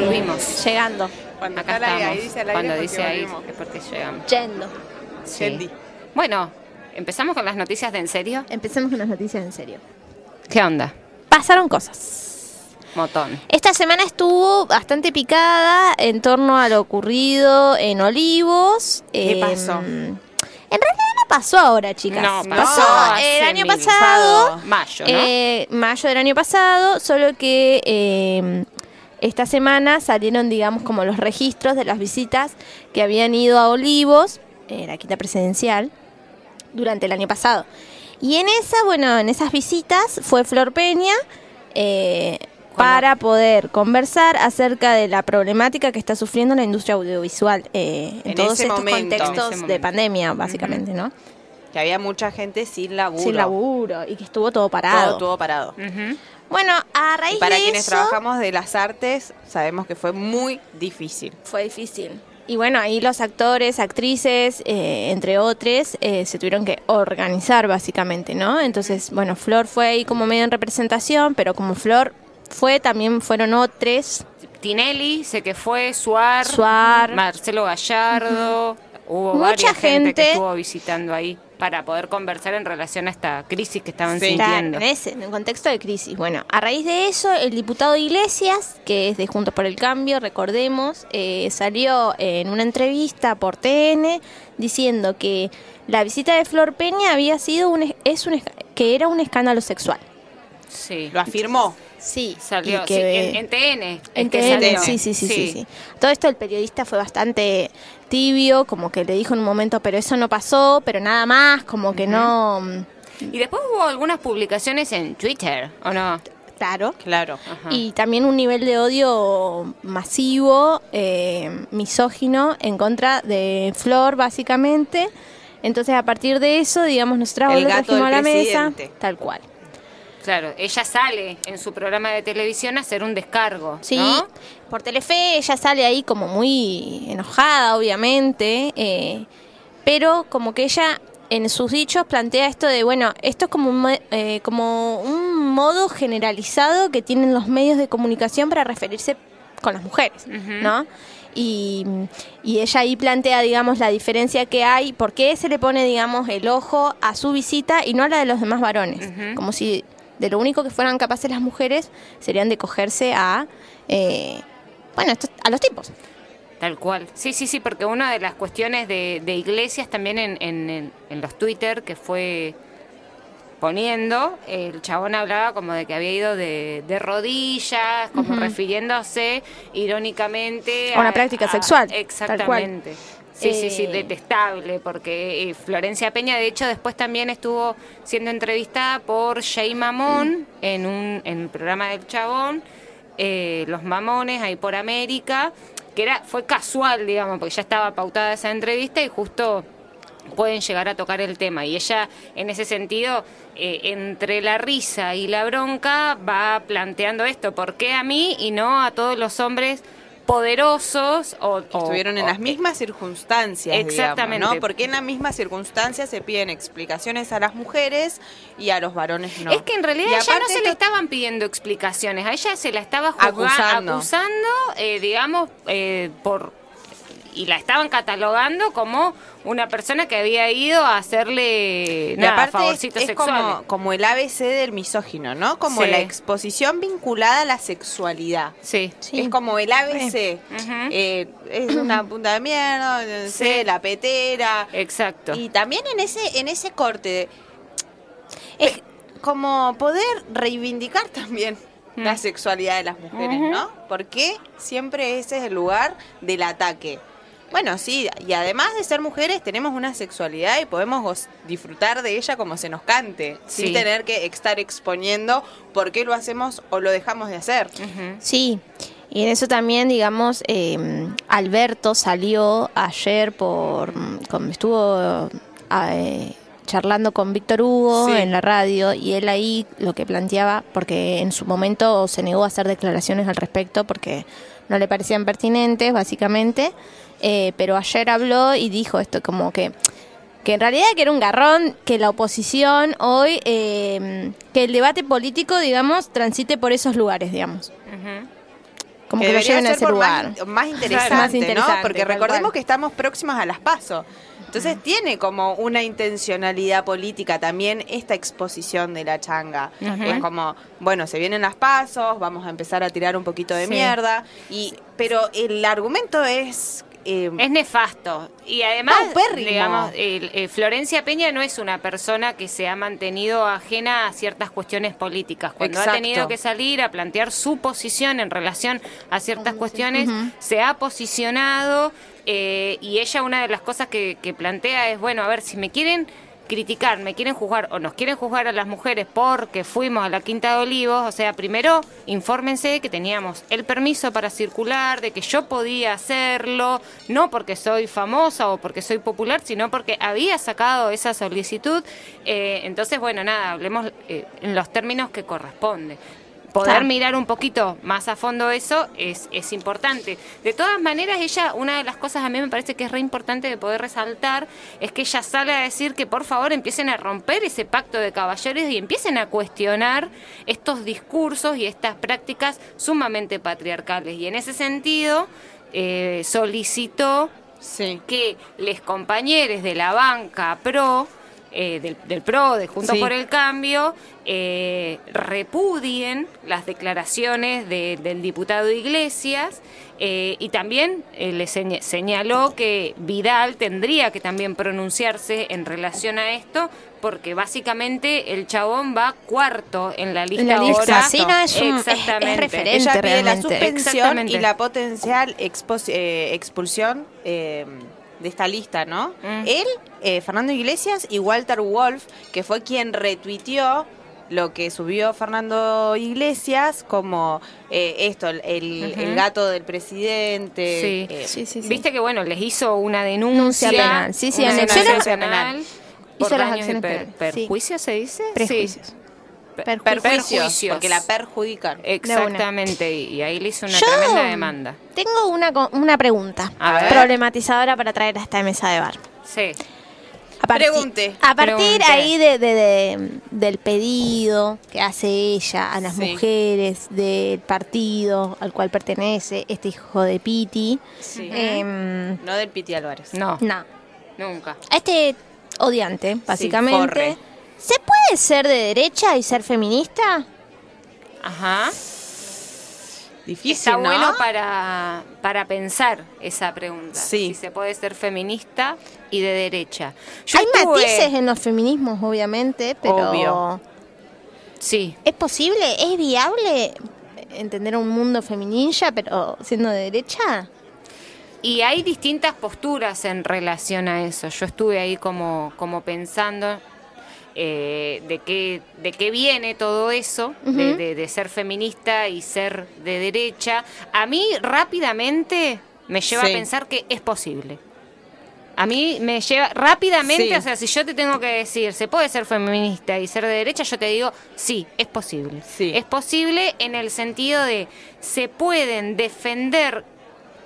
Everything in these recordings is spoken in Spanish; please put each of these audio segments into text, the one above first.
Volvimos. Llegando, Cuando Acá está estamos. ahí dice al aire Cuando dice ahí volvimos. es porque llegamos. yendo. Sí. Yendi. Bueno, empezamos con las noticias de en serio. Empecemos con las noticias en serio. ¿Qué onda? Pasaron cosas. Motón. Esta semana estuvo bastante picada en torno a lo ocurrido en Olivos. ¿Qué Em, pasó? En realidad no pasó ahora, chicas. No, pasó pasó el año pasado. Mayo, ¿no? Eh, mayo del año pasado, solo que eh, esta semana salieron, digamos, como los registros de las visitas que habían ido a Olivos, eh, la quinta presidencial, durante el año pasado. Y en esa, bueno, en esas visitas fue Flor Peña eh, para poder conversar acerca de la problemática que está sufriendo la industria audiovisual eh, en, En todos estos momento. Contextos de pandemia, básicamente, ¿no? Que había mucha gente sin laburo. Sin laburo y que estuvo todo parado. Todo, todo parado. Ujú. Bueno, a raíz Y para de quienes eso trabajamos de las artes, sabemos que fue muy difícil. fue difícil. Y bueno, ahí los actores, actrices, eh, entre otros, eh, se tuvieron que organizar básicamente, ¿no? Entonces, bueno, Flor fue ahí como medio en representación, pero como Flor fue, también fueron otros. Tinelli, sé que fue, Suar, Suar. Marcelo Gallardo, hubo Mucha varias gente, que gente. estuvo visitando ahí para poder conversar en relación a esta crisis que estaban Sí. sintiendo. en ese, en el contexto de crisis. Bueno, a raíz de eso, el diputado Iglesias, que es de Juntos por el Cambio, recordemos, eh, salió en una entrevista por TN diciendo que la visita de Flor Peña había sido un, es- un, que era un escándalo sexual. Sí. Lo afirmó. Sí, Salió y sí, en, en TN. En que TN, salió. sí, sí, sí, sí, sí. Todo esto el periodista fue bastante tibio, como que le dijo en un momento, pero eso no pasó, pero nada más, como que no... mm, Y después hubo algunas publicaciones en Twitter, ¿o no? Claro. Claro. Ajá. Y también un nivel de odio masivo, eh, misógino, en contra de Flor, básicamente. Entonces, a partir de eso, digamos, nosotros El lo trajimos a la mesa, tal cual. Claro, ella sale en su programa de televisión a hacer un descargo, Sí, ¿no? por Telefe ella sale ahí como muy enojada, obviamente, eh, pero como que ella en sus dichos plantea esto de, bueno, esto es como un, eh, como un modo generalizado que tienen los medios de comunicación para referirse con las mujeres, ¿no? Y, y ella ahí plantea, digamos, la diferencia que hay, por qué se le pone, digamos, el ojo a su visita y no a la de los demás varones. Como si de lo único que fueran capaces las mujeres serían de cogerse a, eh, bueno, estos- a los tipos. Tal cual. Sí, sí, sí, porque una de las cuestiones de, de iglesias también en, en, los Twitter que fue poniendo, el chabón hablaba como de que había ido de, de rodillas, como refiriéndose irónicamente A una práctica sexual, tal Exactamente. Sí, sí, sí, Eh, detestable, porque eh, Florencia Peña, de hecho, después también estuvo siendo entrevistada por Jay Mamón en un en el programa del Chabón, eh, Los Mamones, ahí por América, que era fue casual, digamos, porque ya estaba pautada esa entrevista y justo pueden llegar a tocar el tema. Y ella, en ese sentido, eh, entre la risa y la bronca, va planteando esto, ¿por qué a mí y no a todos los hombres poderosos o, Estuvieron en las mismas circunstancias, Exactamente. digamos, ¿no? Porque en las mismas circunstancias se piden explicaciones a las mujeres y a los varones no. Es que en realidad Y ya no se le estaban pidiendo explicaciones, a ella se la estaba juzga- Acusando. acusando, eh, digamos, eh, por y la estaban catalogando como una persona que había ido a hacerle nada, aparte favorcitos es sexuales. como, como el ABC del misógino, ¿no? Como Sí. la exposición vinculada a la sexualidad. Sí. Sí. Es como el ABC. Ujú. Eh, es una punta de mierda, no sé, Sí. la petera. Exacto. Y también en ese, en ese corte, Es- como poder reivindicar también Mm. la sexualidad de las mujeres, ¿no? Porque siempre ese es el lugar del ataque. Bueno, sí, y además de ser mujeres tenemos una sexualidad y podemos disfrutar de ella como se nos cante, Sí. sin tener que estar exponiendo por qué lo hacemos o lo dejamos de hacer. Sí, y en eso también, digamos, eh, Alberto salió ayer por, con- estuvo eh, charlando con Víctor Hugo Sí. en la radio y él ahí lo que planteaba, porque en su momento se negó a hacer declaraciones al respecto porque no le parecían pertinentes, básicamente, eh, pero ayer habló y dijo esto como que que en realidad que era un garrón que la oposición hoy, eh, que el debate político, digamos, transite por esos lugares, digamos. Como que, lo lleven a ese lugar. Más, más interesante, Más ¿no? interesante, Porque recordemos cual. que estamos próximos a las PASO. Entonces tiene como una intencionalidad política también esta exposición de la changa. Es como, bueno, se vienen las pasos, vamos a empezar a tirar un poquito de Sí. mierda. y Pero el argumento es... eh, Es nefasto. Y además, digamos, eh, Florencia Peña no es una persona que se ha mantenido ajena a ciertas cuestiones políticas. Cuando Exacto. ha tenido que salir a plantear su posición en relación a ciertas cuestiones, se ha posicionado eh, y ella una de las cosas que, que plantea es, bueno, a ver, si me quieren criticar, me quieren juzgar o nos quieren juzgar a las mujeres porque fuimos a la Quinta de Olivos, o sea, primero infórmense que teníamos el permiso para circular, de que yo podía hacerlo, no porque soy famosa o porque soy popular, sino porque había sacado esa solicitud. Eh, entonces, bueno, nada, hablemos eh, en los términos que corresponde. Poder mirar un poquito más a fondo eso es, es importante. De todas maneras, ella, una de las cosas a mí me parece que es re importante de poder resaltar, es que ella sale a decir que por favor empiecen a romper ese pacto de caballeros y empiecen a cuestionar estos discursos y estas prácticas sumamente patriarcales. Y en ese sentido, eh, solicitó sí. que les compañeros de la banca PRO, eh, del, del PRO, de Juntos Sí. por el Cambio, eh, repudien las declaraciones de- del diputado Iglesias eh, y también eh, le seña- señaló que Vidal tendría que también pronunciarse en relación a esto porque básicamente el chabón va cuarto en la lista, En la lista, ahora. sí, no, es un- es- es Exactamente. referente. Ella pide la suspensión Exactamente. y la potencial expos- eh, expulsión eh, de esta lista, ¿no? Mm. Él, eh, Fernando Iglesias y Walter Wolf, que fue quien retuiteó lo que subió Fernando Iglesias como eh, esto, el, el- Ujú. el gato del presidente. Sí. eh, Sí, sí, sí. Viste que bueno, les hizo una denuncia, penal. Sí, sí, una denuncia penal por Hizo las acciones per- penales, sí. perjuicio se dice Prejuicios. Perjuicios. perjuicios, porque la perjudican. exactamente y, ahí le hizo una Yo tremenda demanda Tengo una, una pregunta A ver. problematizadora para traer a esta mesa de bar. sí A parti- Pregunte. A partir Pregunte. ahí de, de- de- del pedido que hace ella a las Sí. mujeres del partido al cual pertenece este hijo de Piti. Sí. em, No del Piti Álvarez. no no. nunca A este odiante, básicamente. ¿Se puede ser de derecha y ser feminista? ajá Difícil, está ¿no? bueno para para pensar esa pregunta Sí. si se puede ser feminista y de derecha Yo Hay estuve- matices en los feminismos, obviamente, pero Obvio. sí ¿es posible? ¿Es viable entender un mundo feminilla, pero siendo de derecha? Y hay distintas posturas en relación a eso. Yo estuve ahí como, como pensando eh, de, qué, de qué viene todo eso, de, Ujú. de- de ser feminista y ser de derecha. A mí rápidamente me lleva Sí. a pensar que es posible. A mí me lleva rápidamente, Sí. o sea, si yo te tengo que decir, ¿se puede ser feminista y ser de derecha? Yo te digo, sí, es posible. Sí. Es posible en el sentido de, se pueden defender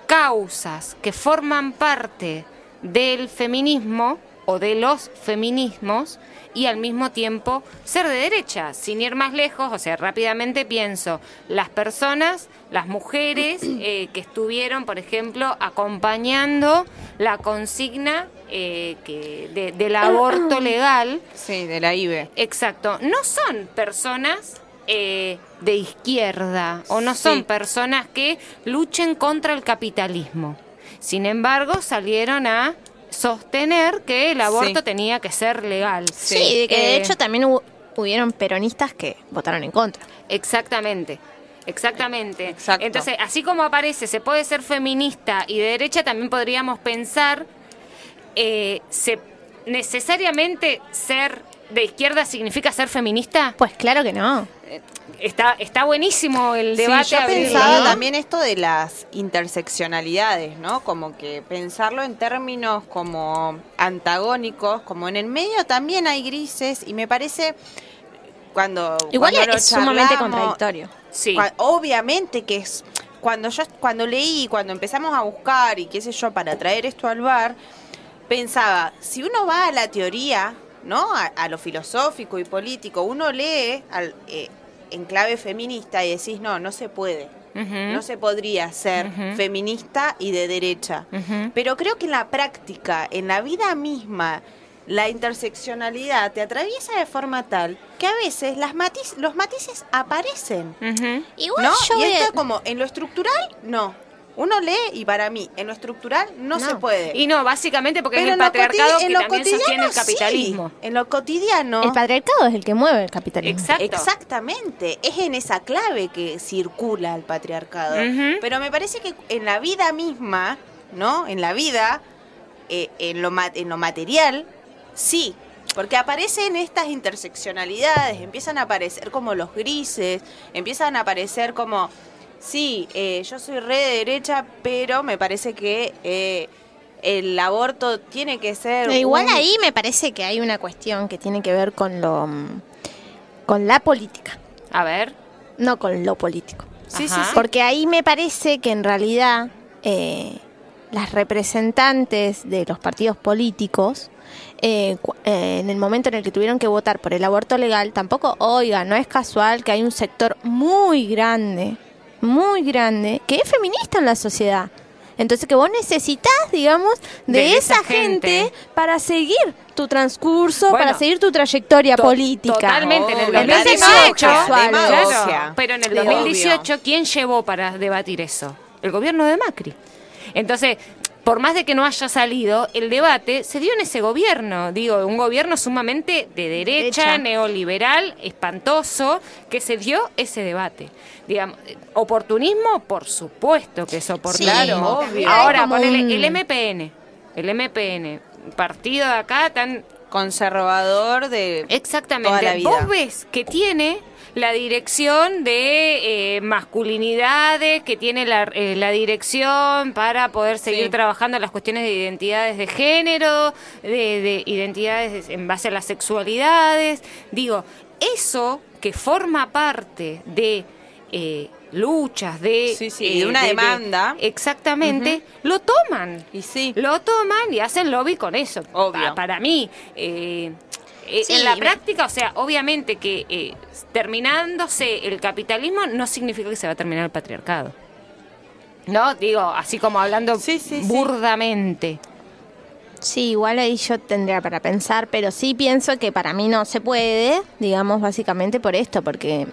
causas que forman parte del feminismo o de los feminismos y al mismo tiempo ser de derecha, sin ir más lejos, o sea, rápidamente pienso, las personas, las mujeres eh, que estuvieron, por ejemplo, acompañando la consigna eh, que de- del aborto legal, Sí, de la IBE. Exacto, no son personas eh, de izquierda o no son Sí. personas que luchen contra el capitalismo. Sin embargo, salieron a sostener que el aborto Sí. tenía que ser legal. Sí, de que de Eh, hecho también hubo- hubieron peronistas que votaron en contra. Exactamente. Exactamente. Exacto. Entonces, así como aparece, se puede ser feminista y de derecha, también podríamos pensar, eh, se, necesariamente ser de izquierda significa ser feminista. Pues claro que no. Está, está buenísimo el debate. Sí, yo abrirlo, pensaba ¿no? también esto de las interseccionalidades, ¿no? Como que pensarlo en términos como antagónicos, como en el medio también hay grises y me parece cuando Igual cuando es sumamente contradictorio. Sí. obviamente que es cuando yo cuando leí, cuando empezamos a buscar y qué sé yo para traer esto al bar, pensaba, si uno va a la teoría, ¿no? A, a lo filosófico y político, uno lee al, eh, en clave feminista y decís, no, no se puede. No se podría ser feminista y de derecha. Pero creo que en la práctica, en la vida misma, la interseccionalidad te atraviesa de forma tal que a veces las matiz- los matices aparecen. Igual ¿No? yo y a- esto es como, en lo estructural, no. Uno lee y para mí, en lo estructural no, No. se puede. Y no, básicamente porque Pero es en el lo patriarcado que en lo también sostiene el sí. capitalismo. En lo cotidiano. El patriarcado es el que mueve el capitalismo. Exacto. Exactamente, es en esa clave que circula el patriarcado. Pero me parece que en la vida misma, ¿no? En la vida, eh, en, lo ma- en lo material, sí. Porque aparecen estas interseccionalidades, empiezan a aparecer como los grises, empiezan a aparecer como, sí, eh, yo soy re de derecha, pero me parece que eh, el aborto tiene que ser... Igual un- ahí me parece que hay una cuestión que tiene que ver con lo mm, con la política, A ver. no con lo político. Sí, sí, sí. Porque ahí me parece que en realidad eh, las representantes de los partidos políticos, eh, eh, en el momento en el que tuvieron que votar por el aborto legal, tampoco, oiga, no es casual que hay un sector muy grande, muy grande, que es feminista en la sociedad. Entonces que vos necesitas, digamos, de, De esa, esa gente, gente. para seguir tu transcurso, Bueno, para seguir tu trayectoria To- política. Totalmente, en el Obvio, la 2018. demagogia, claro, pero en el Obvio. 2018, ¿quién llevó para debatir eso? El gobierno de Macri. Entonces, por más de que no haya salido, el debate se dio en ese gobierno. Digo, un gobierno sumamente de derecha, Derecha. neoliberal, espantoso, que se dio ese debate. Digamos, oportunismo, por supuesto que es oportunismo. obvio. Ahora, ponele un- el MPN. El MPN, partido de acá tan Conservador de... Exactamente. toda la vida. Vos ves que tiene la dirección de eh, masculinidades, que tiene la, eh, la dirección para poder seguir Sí. trabajando las cuestiones de identidades de género, de, de identidades en base a las sexualidades. Digo, eso que forma parte de eh, luchas, de, Sí, sí, eh, de una demanda. exactamente, lo toman. Y sí. Lo toman y hacen lobby con eso. Obvio. Pa- para mí, eh, eh, Sí, en la me- práctica, o sea, obviamente que eh, terminándose el capitalismo no significa que se va a terminar el patriarcado. No, digo, así como hablando Sí, sí, sí. burdamente. Sí, igual ahí yo tendría para pensar, pero sí pienso que para mí no se puede, digamos, básicamente por esto, porque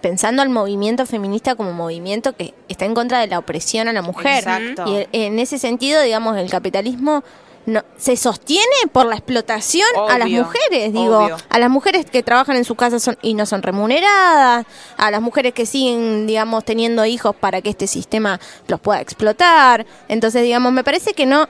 pensando al movimiento feminista como movimiento que está en contra de la opresión a la mujer. Exacto. Y en ese sentido, digamos, el capitalismo no, se sostiene por la explotación a las mujeres, digo, obvio. a las mujeres que trabajan en su casa son, y no son remuneradas, a las mujeres que siguen, digamos, teniendo hijos para que este sistema los pueda explotar. Entonces, digamos, me parece que no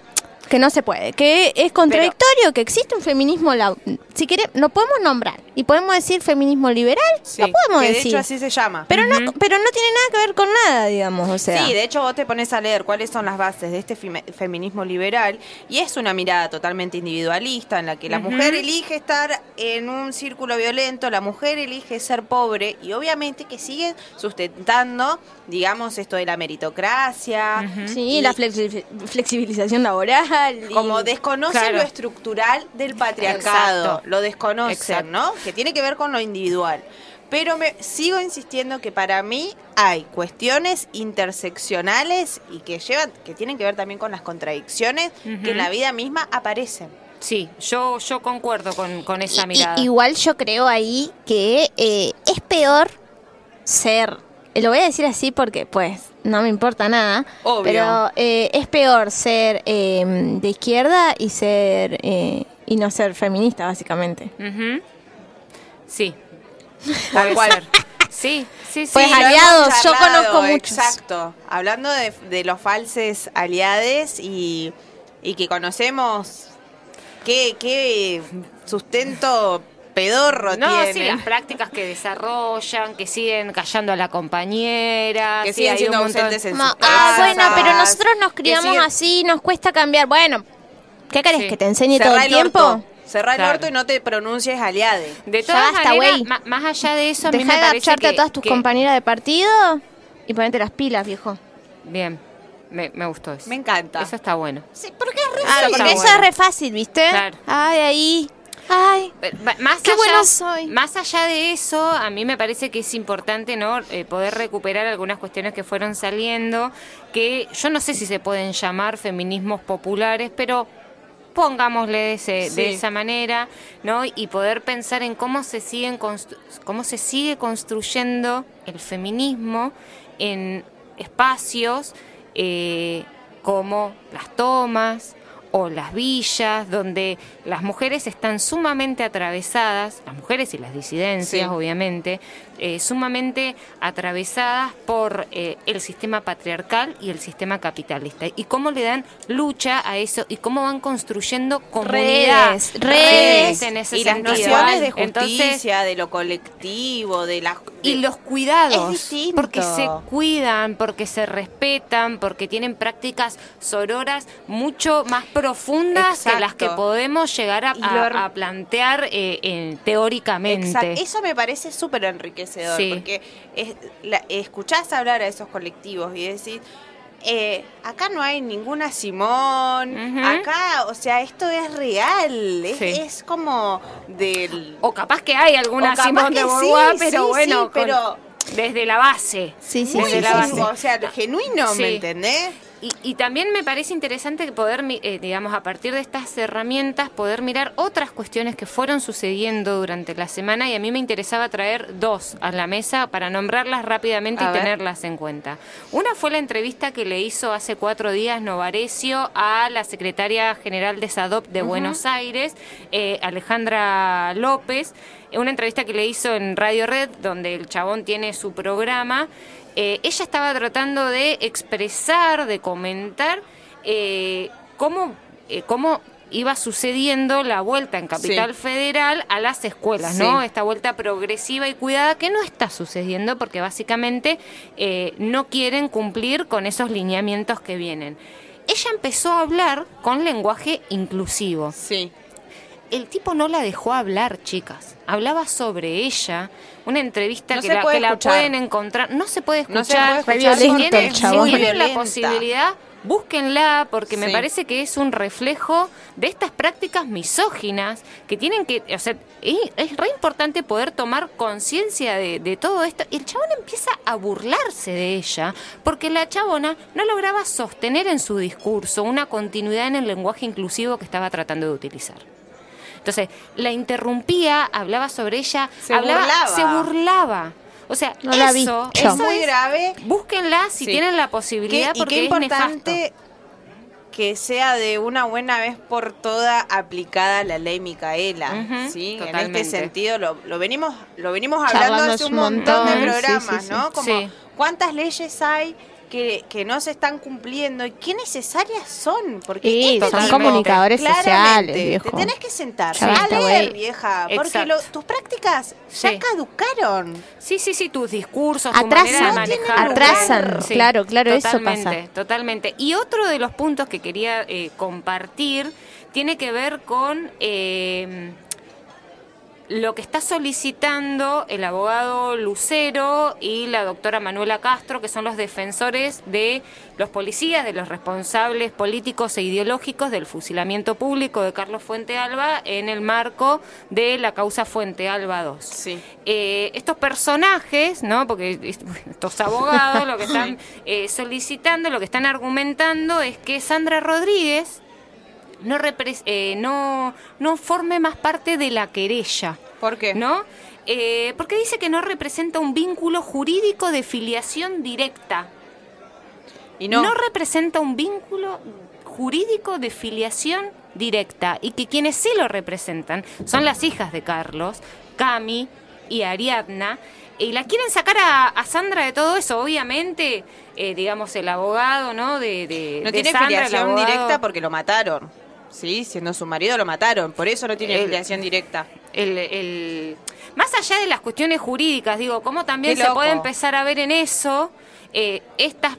que no se puede, que es contradictorio, que existe un feminismo, la- si queremos, lo podemos nombrar y podemos decir feminismo liberal, Sí, lo podemos que de decir, hecho así se llama. pero no, pero no tiene nada que ver con nada, digamos, o sea, Sí, de hecho vos te pones a leer cuáles son las bases de este feminismo liberal y es una mirada totalmente individualista en la que la mujer elige estar en un círculo violento, la mujer elige ser pobre y obviamente que siguen sustentando, digamos, esto de la meritocracia. sí, y la flexi- flexibilización laboral, y- Como desconocen Claro. lo estructural del patriarcado, Exacto. lo desconocen, Exacto. ¿no? Que tiene que ver con lo individual. Pero me sigo insistiendo que para mí hay cuestiones interseccionales y que llevan, que tienen que ver también con las contradicciones que en la vida misma aparecen. Sí, yo, yo concuerdo con, con esa y- mirada. y- igual yo creo ahí que eh, es peor ser, lo voy a decir así porque pues no me importa nada, Obvio. pero eh, es peor ser eh, de izquierda y ser eh, y no ser feminista básicamente. Sí. Tal cual. Sí, sí, sí. Pues aliados, yo conozco muchos. Exacto. Hablando de, de los falsos aliados y, y que conocemos qué, qué sustento pedorro No, sí, las prácticas que desarrollan, que siguen callando a la compañera, Que sí, siguen siendo ausentes en sus ah, casas, bueno, pero nosotros nos criamos siguen- así, nos cuesta cambiar. Bueno, ¿qué querés Sí. que te enseñe todo Cerrá el el tiempo? orto. Cerrá el Claro. orto y no te pronuncies aliade. De Ya todas basta, maneras, güey. ma- más allá de eso, a mí Deja me de parece agacharte que, a todas tus que- compañeras de partido y ponete las pilas, viejo. Bien, me, me gustó eso. Me encanta. Eso está bueno. Sí, porque es re Claro, fácil. está Porque eso bueno. es re fácil, ¿viste? Claro. Ah, de ahí. Ay, Más Qué allá, buena soy. Más allá de eso, a mí me parece que es importante no Eh, poder recuperar algunas cuestiones que fueron saliendo, que yo no sé si se pueden llamar feminismos populares, pero pongámosle de, ese- de esa manera, ¿no? Y poder pensar en cómo se siguen cómo se sigue construyendo el feminismo en espacios eh, como las tomas o las villas, donde las mujeres están sumamente atravesadas, las mujeres y las disidencias, Sí. obviamente, eh, sumamente atravesadas por eh, el sistema patriarcal y el sistema capitalista. Y cómo le dan lucha a eso y cómo van construyendo comunidad. Redes, redes. en ese y las sentido. nociones de Entonces, justicia, de lo colectivo, de las... y los cuidados, porque se cuidan, porque se respetan, porque tienen prácticas sororas mucho más profundas que las que podemos llegar a, plantear eh, en- teóricamente. Exacto. Eso me parece súper enriquecedor, Sí. porque es- la- escuchás hablar a esos colectivos y decís, eh, acá no hay ninguna Simón, acá, o sea, esto es real, es, Sí. es como del... O capaz que hay alguna Simón de sí, sí, pero sí, bueno, con- pero- desde la base. Sí, sí, muy desde la base. genuino, o sea, genuino, Sí. ¿me entendés? Y, y también me parece interesante poder, eh, digamos, a partir de estas herramientas, poder mirar otras cuestiones que fueron sucediendo durante la semana y a mí me interesaba traer dos a la mesa para nombrarlas rápidamente A y ver. tenerlas en cuenta. Una fue la entrevista que le hizo hace cuatro días Novarecio a la secretaria general de SADOP de Buenos Aires, eh, Alejandra López, una entrevista que le hizo en Radio Red, donde el chabón tiene su programa. Eh, ella estaba tratando de expresar, de comentar eh, cómo, eh, cómo iba sucediendo la vuelta en Capital Sí. Federal a las escuelas, Sí. ¿no? Esta vuelta progresiva y cuidada que no está sucediendo porque básicamente eh, no quieren cumplir con esos lineamientos que vienen. Ella empezó a hablar con lenguaje inclusivo Sí. El tipo no la dejó hablar, chicas. Hablaba sobre ella, una entrevista No que, la, que la pueden encontrar. No se puede escuchar. No se puede escuchar. violento Si tienen, el chabón. si tienen la posibilidad, búsquenla, porque me parece que es un reflejo de estas prácticas misóginas que tienen que. O sea, es, es re importante poder tomar conciencia de, de todo esto. Y el chabón empieza a burlarse de ella, porque la chabona no lograba sostener en su discurso una continuidad en el lenguaje inclusivo que estaba tratando de utilizar. Entonces, la interrumpía, hablaba sobre ella, Se hablaba, burlaba. se burlaba. O sea, No la vi. eso, eso Muy es- grave. Búsquenla si Sí. tienen la Qué- posibilidad, y porque qué es importante nefasto. que sea de una buena vez por todas aplicada la ley Micaela, Ujú, ¿sí? En este sentido lo, lo venimos lo venimos Charlando hablando hace hace un montón, de montón, sí, programas, sí, sí. ¿no? Como Sí. cuántas leyes hay que, que no se están cumpliendo y qué necesarias son, porque Sí, este son tipo, comunicadores sociales, viejo. Te tenés que sentar Ya a leer, vieja, porque lo- tus prácticas ya Sí. caducaron. Sí, sí, sí, tus discursos, tu manera de Atrasan, manejar. atrasan, claro, claro, eso totalmente, pasa. Totalmente. Y otro de los puntos que quería eh, compartir tiene que ver con eh, lo que está solicitando el abogado Lucero y la doctora Manuela Castro, que son los defensores de los policías, de los responsables políticos e ideológicos del fusilamiento público de Carlos Fuente Alba en el marco de la causa Fuente Alba 2 Sí. eh, estos personajes, ¿no? Porque est- estos abogados lo que están eh, solicitando, lo que están argumentando es que Sandra Rodríguez no, eh, no, no forme más parte de la querella, ¿Por qué? ¿no? Eh, porque dice que no representa un vínculo jurídico de filiación directa. Y no, no representa un vínculo jurídico de filiación directa y que quienes sí lo representan son las hijas de Carlos, Cami y Ariadna. Y la quieren sacar a, a Sandra de todo eso, obviamente, eh, digamos, el abogado, ¿no? De, de- no de tiene Sandra, filiación directa porque lo mataron. Sí, siendo su marido lo mataron, por eso no tiene El- directa. el, el- más allá de las cuestiones jurídicas, digo, cómo también se puede empezar a ver en eso eh, estas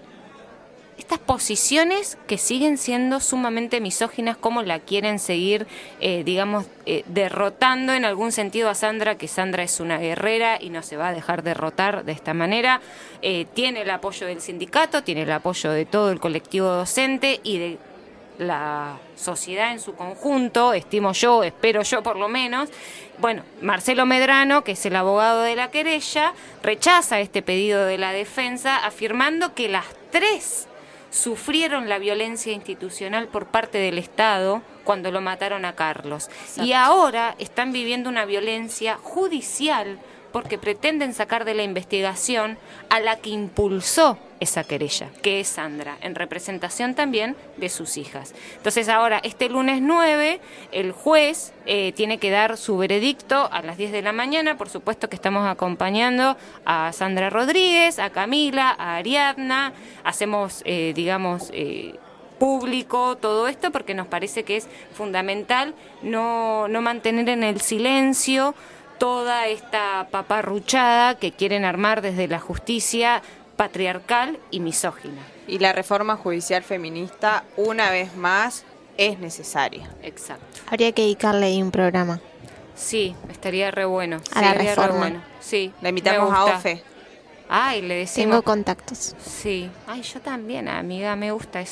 estas posiciones que siguen siendo sumamente misóginas, como la quieren seguir, eh, digamos, eh, derrotando en algún sentido a Sandra, que Sandra es una guerrera y no se va a dejar derrotar de esta manera. Eh, tiene el apoyo del sindicato, tiene el apoyo de todo el colectivo docente y de la sociedad en su conjunto, estimo yo, espero yo por lo menos. Bueno, Marcelo Medrano, que es el abogado de la querella, rechaza este pedido de la defensa afirmando que las tres sufrieron la violencia institucional por parte del Estado cuando lo mataron a Carlos. Y ahora están viviendo una violencia judicial porque pretenden sacar de la investigación a la que impulsó esa querella, que es Sandra, en representación también de sus hijas. Entonces ahora, este lunes 9, el juez eh, tiene que dar su veredicto a las 10 de la mañana, por supuesto que estamos acompañando a Sandra Rodríguez, a Camila, a Ariadna, hacemos, eh, digamos, eh, público todo esto porque nos parece que es fundamental no, no mantener en el silencio toda esta paparruchada que quieren armar desde la justicia patriarcal y misógina. Y la reforma judicial feminista, una vez más, es necesaria. Exacto. Habría que dedicarle ahí un programa. Sí, estaría re bueno. A la Sería re reforma. bueno. Sí. La invitamos a. OFE. Ay, le decimos. Tengo contactos. Sí. Ay, yo también, amiga, me gusta eso.